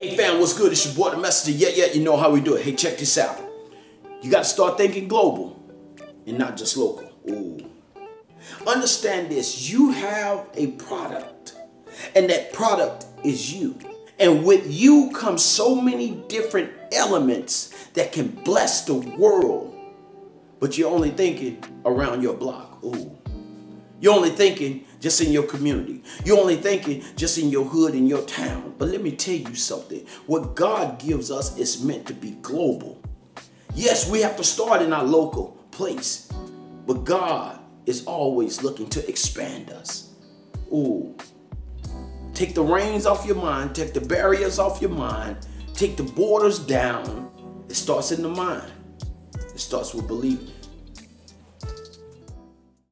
Hey fam, what's good? It's your boy, the messenger. Yeah, yeah, you know how we do it. Hey, check this out. You got to start thinking global and not just local. Ooh. Understand this. You have a product, and that product is you. And with you come so many different elements that can bless the world. But you're only thinking around your block. Ooh. You're only thinking just in your community. You're only thinking just in your hood, in your town. But let me tell you something. What God gives us is meant to be global. Yes, we have to start in our local place. But God is always looking to expand us. Ooh. Take the reins off your mind. Take the barriers off your mind. Take the borders down. It starts in the mind. It starts with believing.